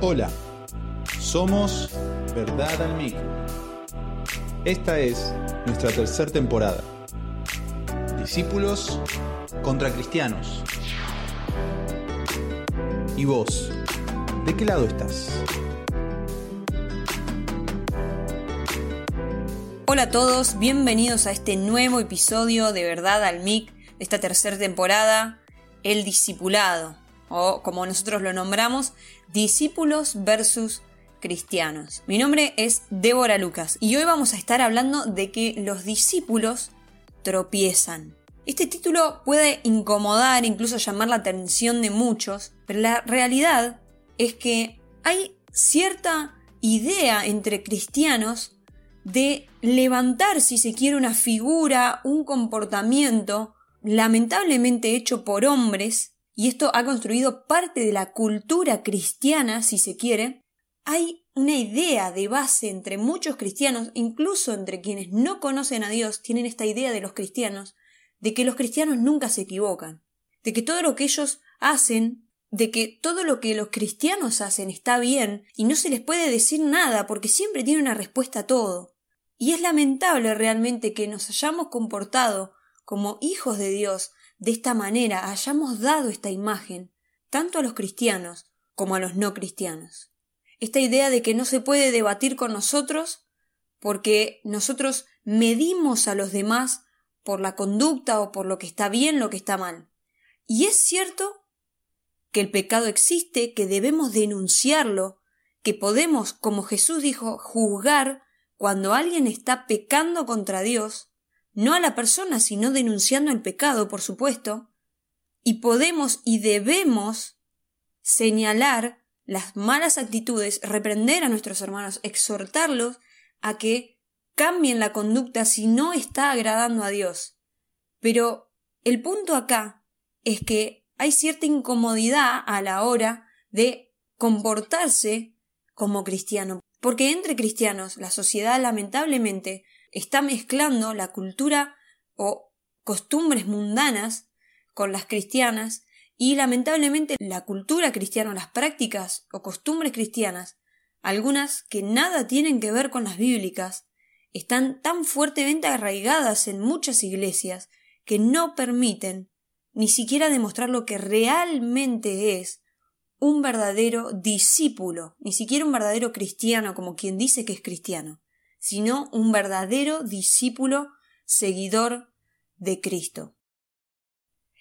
Hola, somos Verdad al Micro. Esta es nuestra tercera temporada. Discípulos contra cristianos. ¿Y vos? ¿De qué lado estás? Hola a todos, bienvenidos a este nuevo episodio de Verdad al MIC de esta tercera temporada, El Discipulado, o como nosotros lo nombramos, Discípulos versus Cristianos. Mi nombre es Débora Lucas y hoy vamos a estar hablando de que los discípulos tropiezan. Este título puede incomodar, incluso llamar la atención de muchos, pero la realidad es que hay cierta idea entre cristianos de levantar, si se quiere, una figura, un comportamiento lamentablemente hecho por hombres, y esto ha construido parte de la cultura cristiana, si se quiere, hay una idea de base entre muchos cristianos, incluso entre quienes no conocen a Dios, tienen esta idea de los cristianos, de que los cristianos nunca se equivocan, de que todo lo que ellos hacen, de que todo lo que los cristianos hacen está bien y no se les puede decir nada porque siempre tiene una respuesta a todo. Y es lamentable realmente que nos hayamos comportado como hijos de Dios de esta manera, hayamos dado esta imagen, tanto a los cristianos como a los no cristianos. Esta idea de que no se puede debatir con nosotros porque nosotros medimos a los demás por la conducta o por lo que está bien, lo que está mal. Y es cierto que el pecado existe, que debemos denunciarlo, que podemos, como Jesús dijo, juzgar cuando alguien está pecando contra Dios, no a la persona, sino denunciando el pecado, por supuesto, y podemos y debemos señalar las malas actitudes, reprender a nuestros hermanos, exhortarlos a que cambien la conducta si no está agradando a Dios. Pero el punto acá es que hay cierta incomodidad a la hora de comportarse como cristiano. Porque entre cristianos la sociedad lamentablemente está mezclando la cultura o costumbres mundanas con las cristianas y lamentablemente la cultura cristiana, las prácticas o costumbres cristianas, algunas que nada tienen que ver con las bíblicas, están tan fuertemente arraigadas en muchas iglesias que no permiten ni siquiera demostrar lo que realmente es un verdadero discípulo, ni siquiera un verdadero cristiano como quien dice que es cristiano, sino un verdadero discípulo seguidor de Cristo.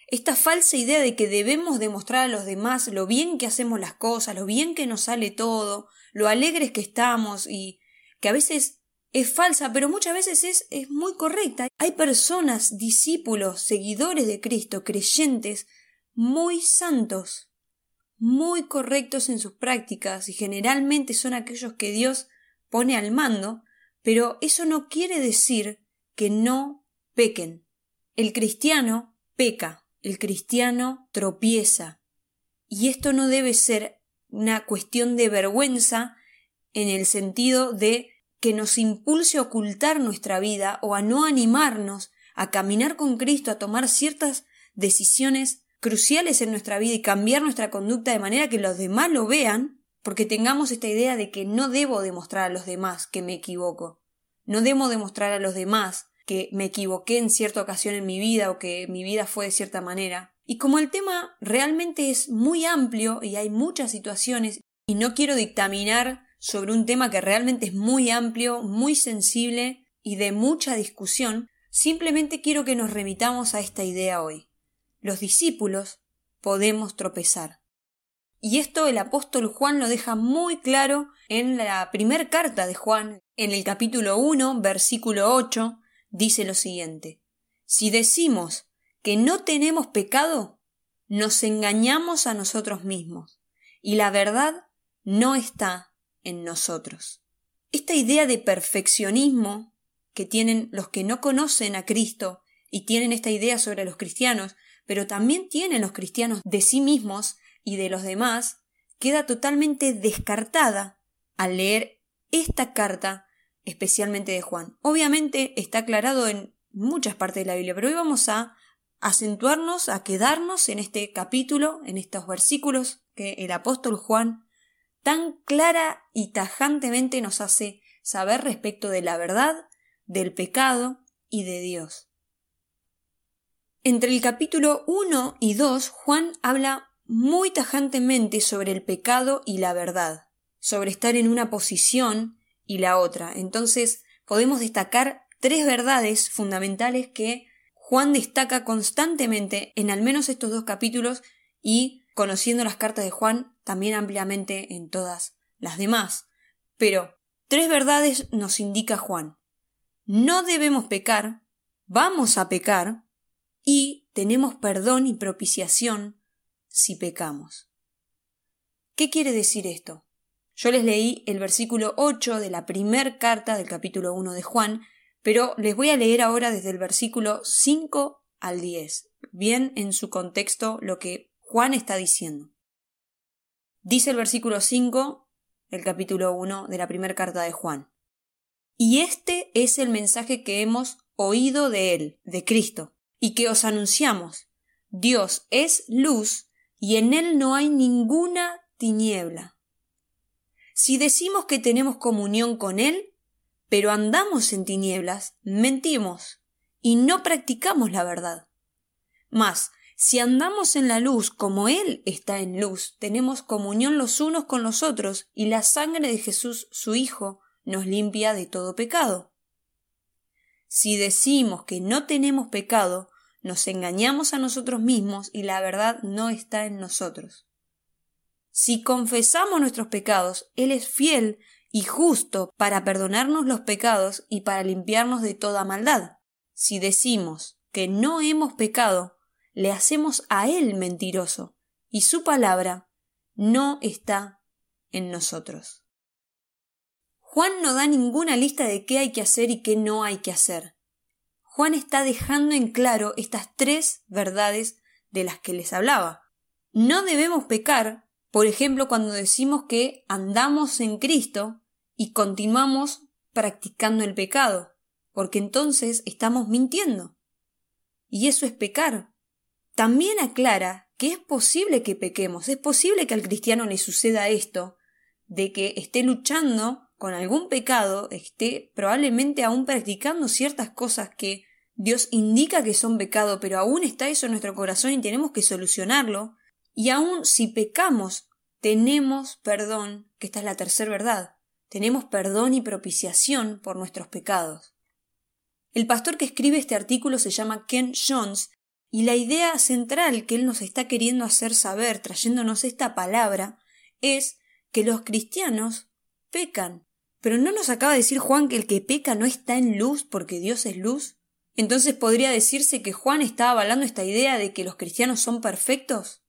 Esta falsa idea de que debemos demostrar a los demás lo bien que hacemos las cosas, lo bien que nos sale todo, lo alegres que estamos y que a veces es falsa, pero muchas veces es, es muy correcta. Hay personas, discípulos, seguidores de Cristo, creyentes, muy santos, muy correctos en sus prácticas y generalmente son aquellos que Dios pone al mando, pero eso no quiere decir que no pequen. El cristiano peca, el cristiano tropieza. Y esto no debe ser una cuestión de vergüenza en el sentido de que nos impulse a ocultar nuestra vida o a no animarnos a caminar con Cristo, a tomar ciertas decisiones cruciales en nuestra vida y cambiar nuestra conducta de manera que los demás lo vean, porque tengamos esta idea de que no debo demostrar a los demás que me equivoco. No debo demostrar a los demás que me equivoqué en cierta ocasión en mi vida o que mi vida fue de cierta manera. Y como el tema realmente es muy amplio y hay muchas situaciones y no quiero dictaminar sobre un tema que realmente es muy amplio, muy sensible y de mucha discusión, simplemente quiero que nos remitamos a esta idea hoy los discípulos podemos tropezar. Y esto el apóstol Juan lo deja muy claro en la primera carta de Juan, en el capítulo 1, versículo 8, dice lo siguiente. Si decimos que no tenemos pecado, nos engañamos a nosotros mismos, y la verdad no está en nosotros. Esta idea de perfeccionismo que tienen los que no conocen a Cristo y tienen esta idea sobre los cristianos pero también tienen los cristianos de sí mismos y de los demás, queda totalmente descartada al leer esta carta, especialmente de Juan. Obviamente está aclarado en muchas partes de la Biblia, pero hoy vamos a acentuarnos, a quedarnos en este capítulo, en estos versículos que el apóstol Juan tan clara y tajantemente nos hace saber respecto de la verdad, del pecado y de Dios. Entre el capítulo 1 y 2, Juan habla muy tajantemente sobre el pecado y la verdad, sobre estar en una posición y la otra. Entonces, podemos destacar tres verdades fundamentales que Juan destaca constantemente en al menos estos dos capítulos y, conociendo las cartas de Juan, también ampliamente en todas las demás. Pero tres verdades nos indica Juan. No debemos pecar, vamos a pecar y tenemos perdón y propiciación si pecamos. ¿Qué quiere decir esto? Yo les leí el versículo 8 de la primer carta del capítulo 1 de Juan, pero les voy a leer ahora desde el versículo 5 al 10, bien en su contexto lo que Juan está diciendo. Dice el versículo 5 del capítulo 1 de la primera carta de Juan. Y este es el mensaje que hemos oído de Él, de Cristo, y que os anunciamos. Dios es luz y en Él no hay ninguna tiniebla. Si decimos que tenemos comunión con Él, pero andamos en tinieblas, mentimos y no practicamos la verdad. Mas, si andamos en la luz como Él está en luz, tenemos comunión los unos con los otros y la sangre de Jesús, su Hijo, nos limpia de todo pecado. Si decimos que no tenemos pecado, nos engañamos a nosotros mismos y la verdad no está en nosotros. Si confesamos nuestros pecados, Él es fiel y justo para perdonarnos los pecados y para limpiarnos de toda maldad. Si decimos que no hemos pecado, le hacemos a Él mentiroso, y su palabra no está en nosotros. Juan no da ninguna lista de qué hay que hacer y qué no hay que hacer. Juan está dejando en claro estas tres verdades de las que les hablaba. No debemos pecar por ejemplo, cuando decimos que andamos en Cristo y continuamos practicando el pecado, porque entonces estamos mintiendo. Y eso es pecar. También aclara que es posible que pequemos, es posible que al cristiano le suceda esto, de que esté luchando con algún pecado, esté probablemente aún practicando ciertas cosas que Dios indica que son pecado, pero aún está eso en nuestro corazón y tenemos que solucionarlo, y aun si pecamos, tenemos perdón, que esta es la tercera verdad, tenemos perdón y propiciación por nuestros pecados. El pastor que escribe este artículo se llama Ken Jones y la idea central que él nos está queriendo hacer saber, trayéndonos esta palabra, es que los cristianos pecan. Pero ¿no nos acaba de decir Juan que el que peca no está en luz porque Dios es luz? Entonces podría decirse que Juan está avalando esta idea de que los cristianos son perfectos.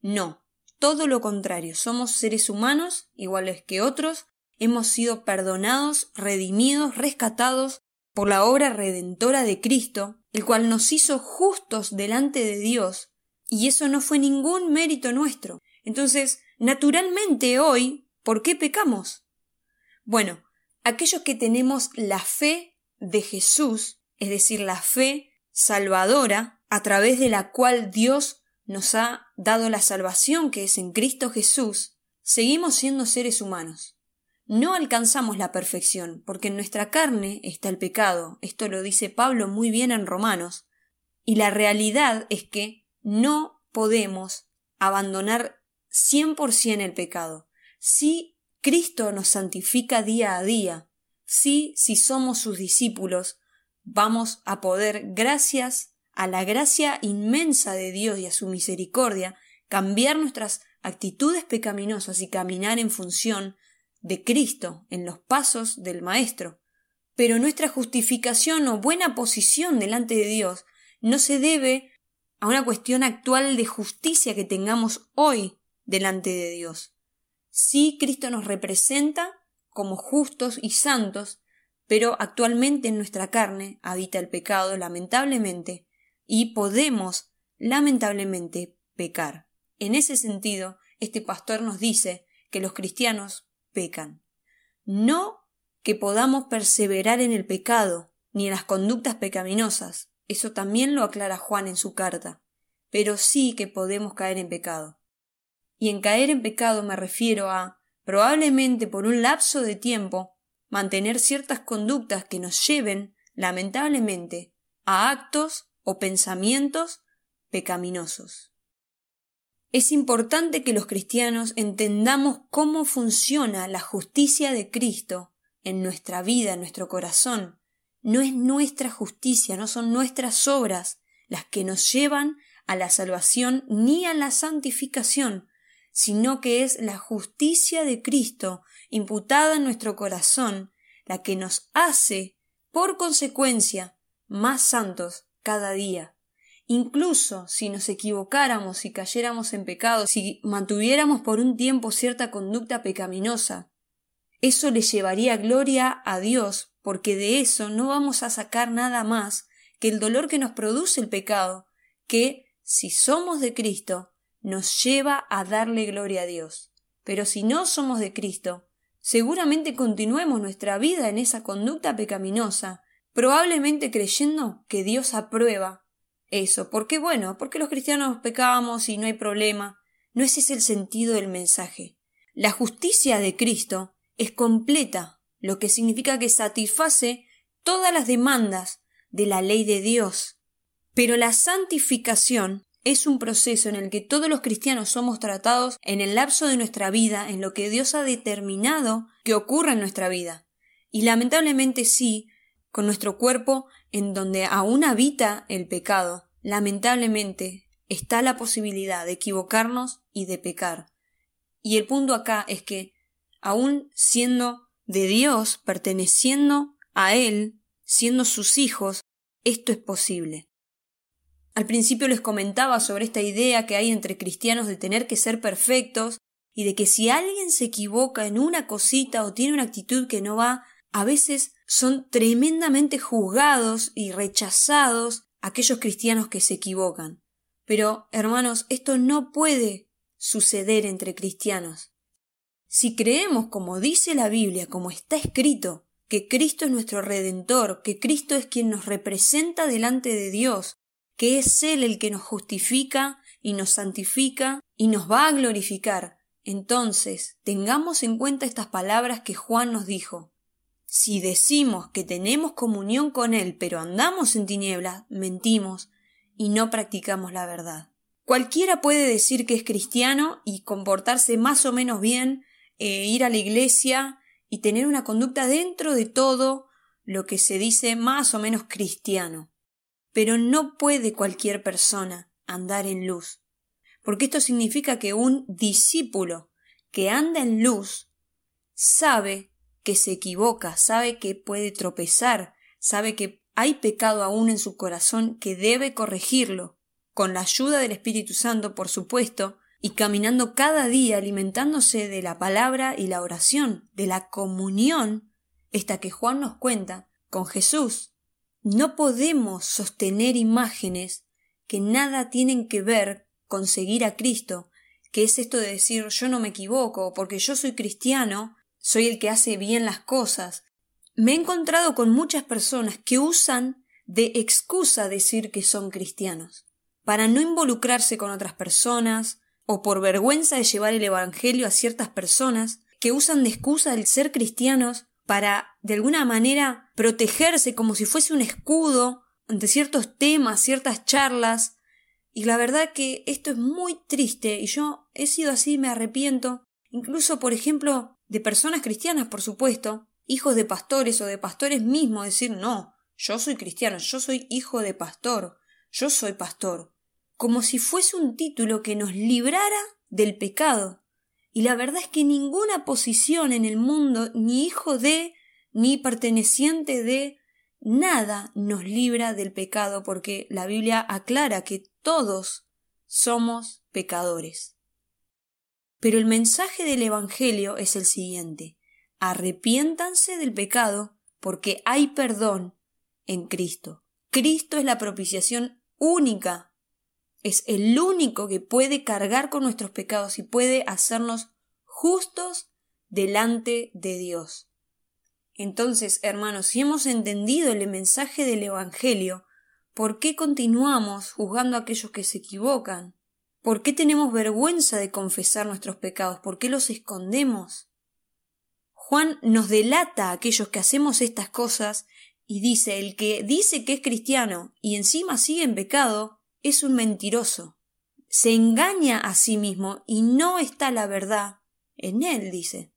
No, todo lo contrario, somos seres humanos, iguales que otros, hemos sido perdonados, redimidos, rescatados por la obra redentora de Cristo, el cual nos hizo justos delante de Dios, y eso no fue ningún mérito nuestro. Entonces, naturalmente hoy, ¿por qué pecamos? Bueno, aquellos que tenemos la fe de Jesús, es decir, la fe salvadora, a través de la cual Dios nos ha dado la salvación que es en Cristo Jesús, seguimos siendo seres humanos. No alcanzamos la perfección, porque en nuestra carne está el pecado, esto lo dice Pablo muy bien en Romanos, y la realidad es que no podemos abandonar 100% el pecado. Si Cristo nos santifica día a día, si, si somos sus discípulos, vamos a poder, gracias a la gracia inmensa de Dios y a su misericordia, cambiar nuestras actitudes pecaminosas y caminar en función de Cristo, en los pasos del Maestro. Pero nuestra justificación o buena posición delante de Dios no se debe a una cuestión actual de justicia que tengamos hoy delante de Dios. Sí, Cristo nos representa como justos y santos, pero actualmente en nuestra carne habita el pecado, lamentablemente, y podemos, lamentablemente, pecar. En ese sentido, este pastor nos dice que los cristianos pecan. No que podamos perseverar en el pecado ni en las conductas pecaminosas, eso también lo aclara Juan en su carta, pero sí que podemos caer en pecado. Y en caer en pecado me refiero a probablemente por un lapso de tiempo, mantener ciertas conductas que nos lleven, lamentablemente, a actos o pensamientos pecaminosos. Es importante que los cristianos entendamos cómo funciona la justicia de Cristo en nuestra vida, en nuestro corazón. No es nuestra justicia, no son nuestras obras las que nos llevan a la salvación ni a la santificación, sino que es la justicia de Cristo imputada en nuestro corazón la que nos hace, por consecuencia, más santos cada día. Incluso si nos equivocáramos y cayéramos en pecado, si mantuviéramos por un tiempo cierta conducta pecaminosa, eso le llevaría gloria a Dios, porque de eso no vamos a sacar nada más que el dolor que nos produce el pecado, que, si somos de Cristo, nos lleva a darle gloria a Dios. Pero si no somos de Cristo, seguramente continuemos nuestra vida en esa conducta pecaminosa, probablemente creyendo que Dios aprueba eso. porque bueno? Porque los cristianos pecamos y no hay problema. No ese es el sentido del mensaje. La justicia de Cristo es completa, lo que significa que satisface todas las demandas de la ley de Dios. Pero la santificación es un proceso en el que todos los cristianos somos tratados en el lapso de nuestra vida, en lo que Dios ha determinado que ocurra en nuestra vida. Y lamentablemente sí, con nuestro cuerpo en donde aún habita el pecado, lamentablemente está la posibilidad de equivocarnos y de pecar. Y el punto acá es que, aún siendo de Dios, perteneciendo a Él, siendo sus hijos, esto es posible. Al principio les comentaba sobre esta idea que hay entre cristianos de tener que ser perfectos y de que si alguien se equivoca en una cosita o tiene una actitud que no va, a veces son tremendamente juzgados y rechazados aquellos cristianos que se equivocan. Pero, hermanos, esto no puede suceder entre cristianos. Si creemos, como dice la Biblia, como está escrito, que Cristo es nuestro Redentor, que Cristo es quien nos representa delante de Dios, que es Él el que nos justifica y nos santifica y nos va a glorificar, entonces tengamos en cuenta estas palabras que Juan nos dijo. Si decimos que tenemos comunión con Él, pero andamos en tinieblas, mentimos y no practicamos la verdad. Cualquiera puede decir que es cristiano y comportarse más o menos bien, e ir a la iglesia y tener una conducta dentro de todo lo que se dice más o menos cristiano. Pero no puede cualquier persona andar en luz, porque esto significa que un discípulo que anda en luz sabe que se equivoca, sabe que puede tropezar, sabe que hay pecado aún en su corazón que debe corregirlo, con la ayuda del Espíritu Santo, por supuesto, y caminando cada día alimentándose de la palabra y la oración, de la comunión, esta que Juan nos cuenta, con Jesús. No podemos sostener imágenes que nada tienen que ver con seguir a Cristo, que es esto de decir yo no me equivoco, porque yo soy cristiano, soy el que hace bien las cosas. Me he encontrado con muchas personas que usan de excusa decir que son cristianos, para no involucrarse con otras personas, o por vergüenza de llevar el Evangelio a ciertas personas, que usan de excusa el ser cristianos para, de alguna manera, protegerse como si fuese un escudo ante ciertos temas, ciertas charlas. Y la verdad que esto es muy triste y yo he sido así, me arrepiento. Incluso, por ejemplo, de personas cristianas, por supuesto, hijos de pastores o de pastores mismos, decir, no, yo soy cristiano, yo soy hijo de pastor, yo soy pastor, como si fuese un título que nos librara del pecado. Y la verdad es que ninguna posición en el mundo, ni hijo de, ni perteneciente de, nada nos libra del pecado, porque la Biblia aclara que todos somos pecadores. Pero el mensaje del Evangelio es el siguiente. Arrepiéntanse del pecado porque hay perdón en Cristo. Cristo es la propiciación única. Es el único que puede cargar con nuestros pecados y puede hacernos justos delante de Dios. Entonces, hermanos, si hemos entendido el mensaje del Evangelio, ¿por qué continuamos juzgando a aquellos que se equivocan? ¿Por qué tenemos vergüenza de confesar nuestros pecados? ¿Por qué los escondemos? Juan nos delata a aquellos que hacemos estas cosas y dice el que dice que es cristiano y encima sigue en pecado es un mentiroso. Se engaña a sí mismo y no está la verdad en él, dice.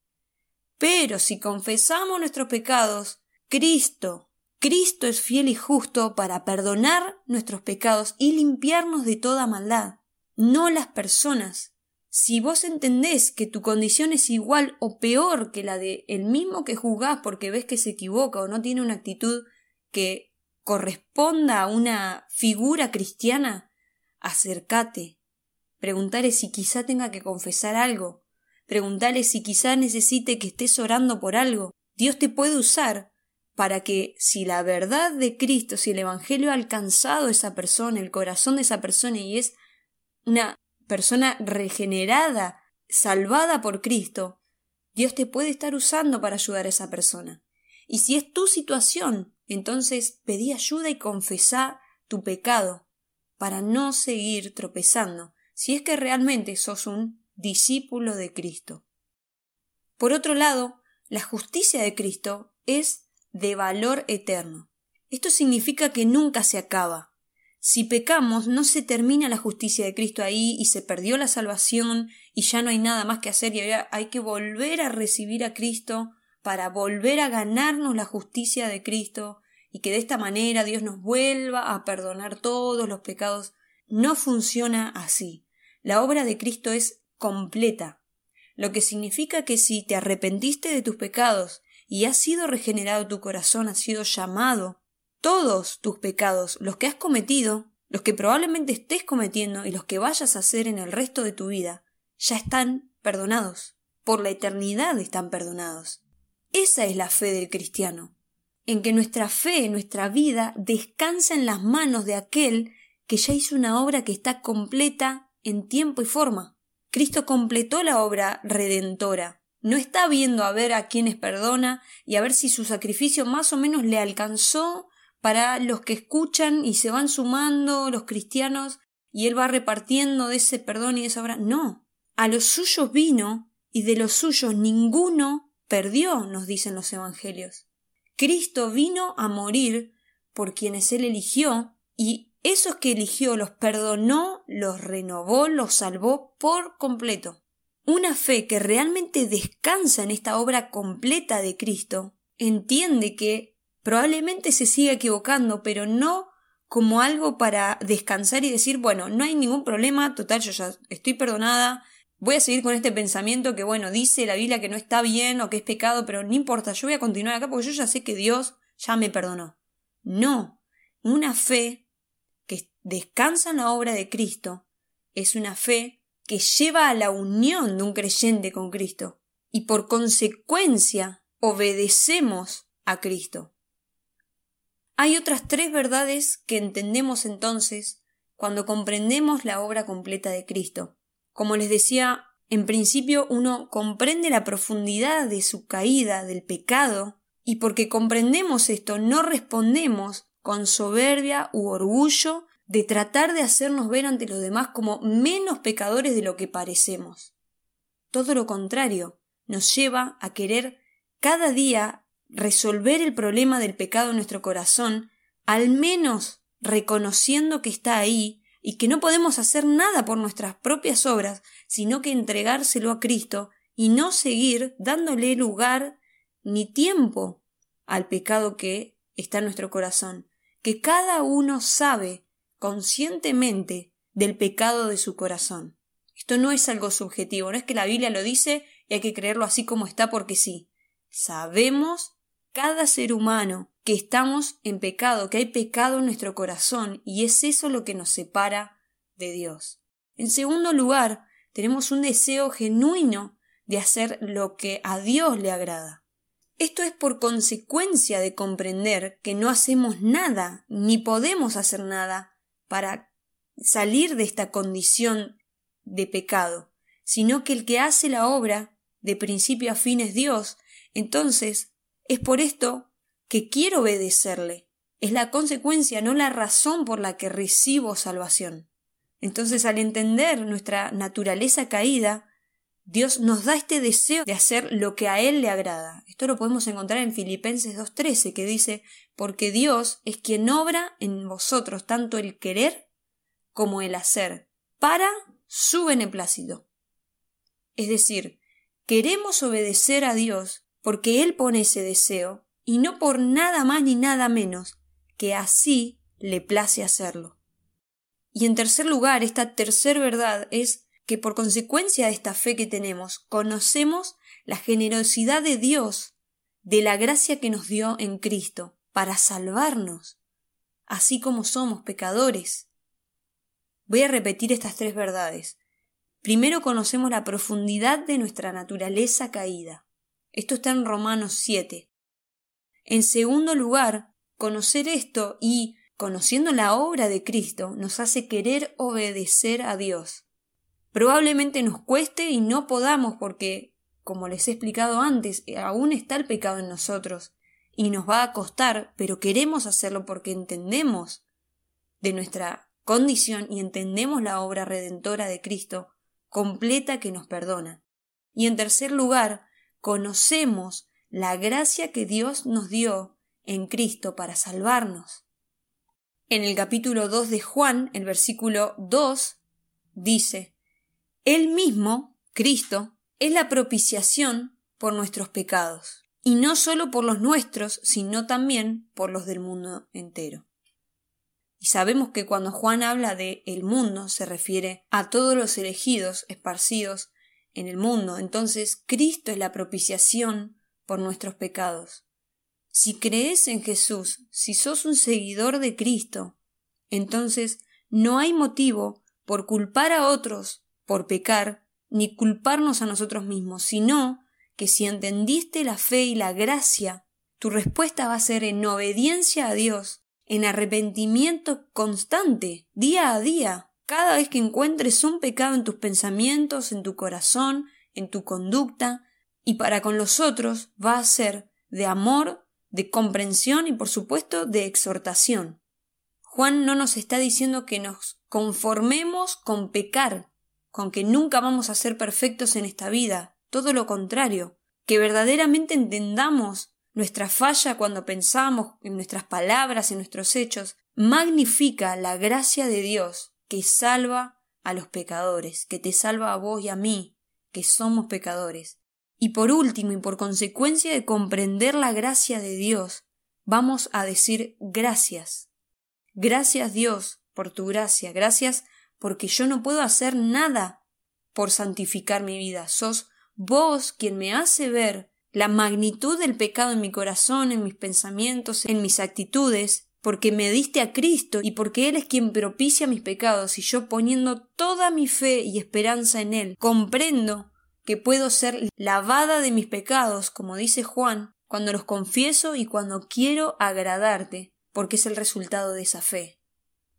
Pero si confesamos nuestros pecados, Cristo, Cristo es fiel y justo para perdonar nuestros pecados y limpiarnos de toda maldad, no las personas. Si vos entendés que tu condición es igual o peor que la de el mismo que juzgás porque ves que se equivoca o no tiene una actitud que corresponda a una figura cristiana, acércate. Preguntale si quizá tenga que confesar algo. Preguntale si quizá necesite que estés orando por algo. Dios te puede usar para que si la verdad de Cristo, si el Evangelio ha alcanzado a esa persona, el corazón de esa persona y es una persona regenerada, salvada por Cristo, Dios te puede estar usando para ayudar a esa persona. Y si es tu situación, entonces pedí ayuda y confesá tu pecado para no seguir tropezando, si es que realmente sos un discípulo de Cristo. Por otro lado, la justicia de Cristo es de valor eterno. Esto significa que nunca se acaba, si pecamos, no se termina la justicia de Cristo ahí y se perdió la salvación y ya no hay nada más que hacer y hay que volver a recibir a Cristo para volver a ganarnos la justicia de Cristo y que de esta manera Dios nos vuelva a perdonar todos los pecados. No funciona así. La obra de Cristo es completa, lo que significa que si te arrepentiste de tus pecados y has sido regenerado tu corazón, has sido llamado todos tus pecados, los que has cometido, los que probablemente estés cometiendo y los que vayas a hacer en el resto de tu vida, ya están perdonados. Por la eternidad están perdonados. Esa es la fe del cristiano, en que nuestra fe, nuestra vida, descansa en las manos de aquel que ya hizo una obra que está completa en tiempo y forma. Cristo completó la obra redentora. No está viendo a ver a quienes perdona y a ver si su sacrificio más o menos le alcanzó para los que escuchan y se van sumando los cristianos y él va repartiendo de ese perdón y esa obra. No, a los suyos vino y de los suyos ninguno perdió, nos dicen los evangelios. Cristo vino a morir por quienes él eligió y esos que eligió los perdonó, los renovó, los salvó por completo. Una fe que realmente descansa en esta obra completa de Cristo entiende que probablemente se siga equivocando, pero no como algo para descansar y decir, bueno, no hay ningún problema, total, yo ya estoy perdonada, voy a seguir con este pensamiento que, bueno, dice la Biblia que no está bien o que es pecado, pero no importa, yo voy a continuar acá porque yo ya sé que Dios ya me perdonó. No, una fe que descansa en la obra de Cristo es una fe que lleva a la unión de un creyente con Cristo y por consecuencia obedecemos a Cristo. Hay otras tres verdades que entendemos entonces cuando comprendemos la obra completa de Cristo. Como les decía, en principio uno comprende la profundidad de su caída, del pecado, y porque comprendemos esto no respondemos con soberbia u orgullo de tratar de hacernos ver ante los demás como menos pecadores de lo que parecemos. Todo lo contrario, nos lleva a querer cada día resolver el problema del pecado en nuestro corazón, al menos reconociendo que está ahí y que no podemos hacer nada por nuestras propias obras, sino que entregárselo a Cristo y no seguir dándole lugar ni tiempo al pecado que está en nuestro corazón, que cada uno sabe conscientemente del pecado de su corazón. Esto no es algo subjetivo, no es que la Biblia lo dice y hay que creerlo así como está porque sí. Sabemos cada ser humano que estamos en pecado, que hay pecado en nuestro corazón y es eso lo que nos separa de Dios. En segundo lugar, tenemos un deseo genuino de hacer lo que a Dios le agrada. Esto es por consecuencia de comprender que no hacemos nada, ni podemos hacer nada para salir de esta condición de pecado, sino que el que hace la obra de principio a fin es Dios, entonces es por esto que quiero obedecerle. Es la consecuencia, no la razón por la que recibo salvación. Entonces, al entender nuestra naturaleza caída, Dios nos da este deseo de hacer lo que a Él le agrada. Esto lo podemos encontrar en Filipenses 2.13, que dice, porque Dios es quien obra en vosotros tanto el querer como el hacer, para su beneplácito. Es decir, queremos obedecer a Dios porque Él pone ese deseo, y no por nada más ni nada menos, que así le place hacerlo. Y en tercer lugar, esta tercer verdad es que por consecuencia de esta fe que tenemos, conocemos la generosidad de Dios, de la gracia que nos dio en Cristo, para salvarnos, así como somos pecadores. Voy a repetir estas tres verdades. Primero conocemos la profundidad de nuestra naturaleza caída. Esto está en Romanos 7. En segundo lugar, conocer esto y, conociendo la obra de Cristo, nos hace querer obedecer a Dios. Probablemente nos cueste y no podamos porque, como les he explicado antes, aún está el pecado en nosotros y nos va a costar, pero queremos hacerlo porque entendemos de nuestra condición y entendemos la obra redentora de Cristo completa que nos perdona. Y en tercer lugar, conocemos la gracia que Dios nos dio en Cristo para salvarnos. En el capítulo 2 de Juan, el versículo 2, dice, él mismo, Cristo, es la propiciación por nuestros pecados, y no solo por los nuestros, sino también por los del mundo entero. Y sabemos que cuando Juan habla de el mundo se refiere a todos los elegidos esparcidos en el mundo, entonces Cristo es la propiciación por nuestros pecados. Si crees en Jesús, si sos un seguidor de Cristo, entonces no hay motivo por culpar a otros por pecar, ni culparnos a nosotros mismos, sino que si entendiste la fe y la gracia, tu respuesta va a ser en obediencia a Dios, en arrepentimiento constante, día a día, cada vez que encuentres un pecado en tus pensamientos, en tu corazón, en tu conducta, y para con los otros va a ser de amor, de comprensión y por supuesto de exhortación. Juan no nos está diciendo que nos conformemos con pecar, con que nunca vamos a ser perfectos en esta vida, todo lo contrario, que verdaderamente entendamos nuestra falla cuando pensamos en nuestras palabras, en nuestros hechos, magnifica la gracia de Dios que salva a los pecadores, que te salva a vos y a mí, que somos pecadores. Y por último, y por consecuencia de comprender la gracia de Dios, vamos a decir gracias. Gracias Dios por tu gracia, gracias porque yo no puedo hacer nada por santificar mi vida. Sos vos quien me hace ver la magnitud del pecado en mi corazón, en mis pensamientos, en mis actitudes, porque me diste a Cristo y porque Él es quien propicia mis pecados y yo poniendo toda mi fe y esperanza en Él, comprendo que puedo ser lavada de mis pecados, como dice Juan, cuando los confieso y cuando quiero agradarte, porque es el resultado de esa fe.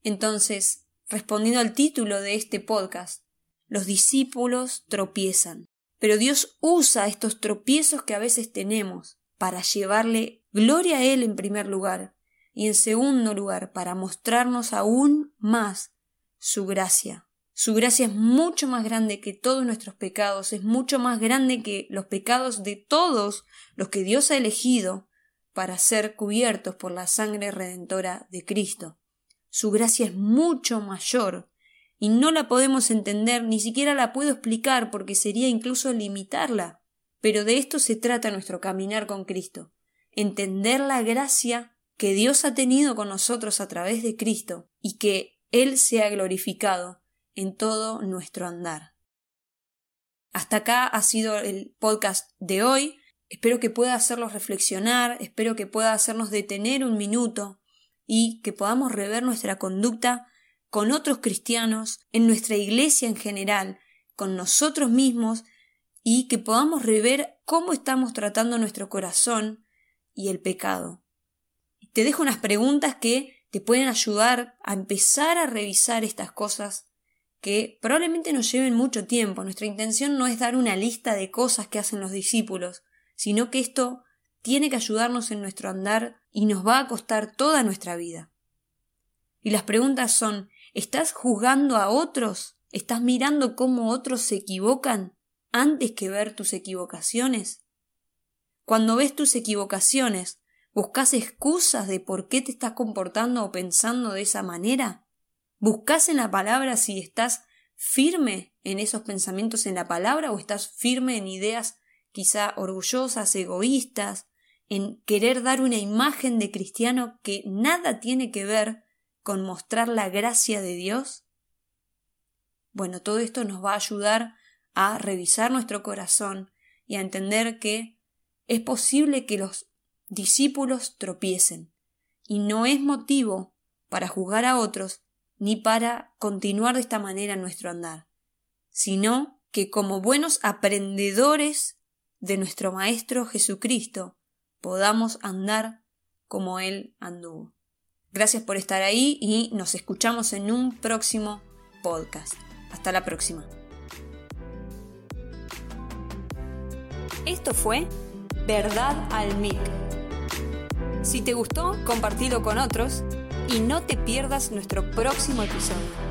Entonces, respondiendo al título de este podcast, los discípulos tropiezan. Pero Dios usa estos tropiezos que a veces tenemos para llevarle gloria a Él en primer lugar y en segundo lugar para mostrarnos aún más su gracia. Su gracia es mucho más grande que todos nuestros pecados, es mucho más grande que los pecados de todos los que Dios ha elegido para ser cubiertos por la sangre redentora de Cristo. Su gracia es mucho mayor y no la podemos entender, ni siquiera la puedo explicar porque sería incluso limitarla. Pero de esto se trata nuestro caminar con Cristo, entender la gracia que Dios ha tenido con nosotros a través de Cristo y que Él sea glorificado en todo nuestro andar. Hasta acá ha sido el podcast de hoy. Espero que pueda hacerlos reflexionar, espero que pueda hacernos detener un minuto y que podamos rever nuestra conducta con otros cristianos, en nuestra iglesia en general, con nosotros mismos y que podamos rever cómo estamos tratando nuestro corazón y el pecado. Te dejo unas preguntas que te pueden ayudar a empezar a revisar estas cosas que probablemente nos lleven mucho tiempo. Nuestra intención no es dar una lista de cosas que hacen los discípulos, sino que esto tiene que ayudarnos en nuestro andar y nos va a costar toda nuestra vida. Y las preguntas son ¿estás juzgando a otros? ¿Estás mirando cómo otros se equivocan? antes que ver tus equivocaciones? Cuando ves tus equivocaciones, ¿buscas excusas de por qué te estás comportando o pensando de esa manera? ¿Buscas en la palabra si estás firme en esos pensamientos en la palabra o estás firme en ideas quizá orgullosas, egoístas, en querer dar una imagen de cristiano que nada tiene que ver con mostrar la gracia de Dios? Bueno, todo esto nos va a ayudar a revisar nuestro corazón y a entender que es posible que los discípulos tropiecen y no es motivo para juzgar a otros ni para continuar de esta manera nuestro andar, sino que como buenos aprendedores de nuestro Maestro Jesucristo podamos andar como Él anduvo. Gracias por estar ahí y nos escuchamos en un próximo podcast. Hasta la próxima. Esto fue Verdad al MIC. Si te gustó, compartilo con otros y no te pierdas nuestro próximo episodio.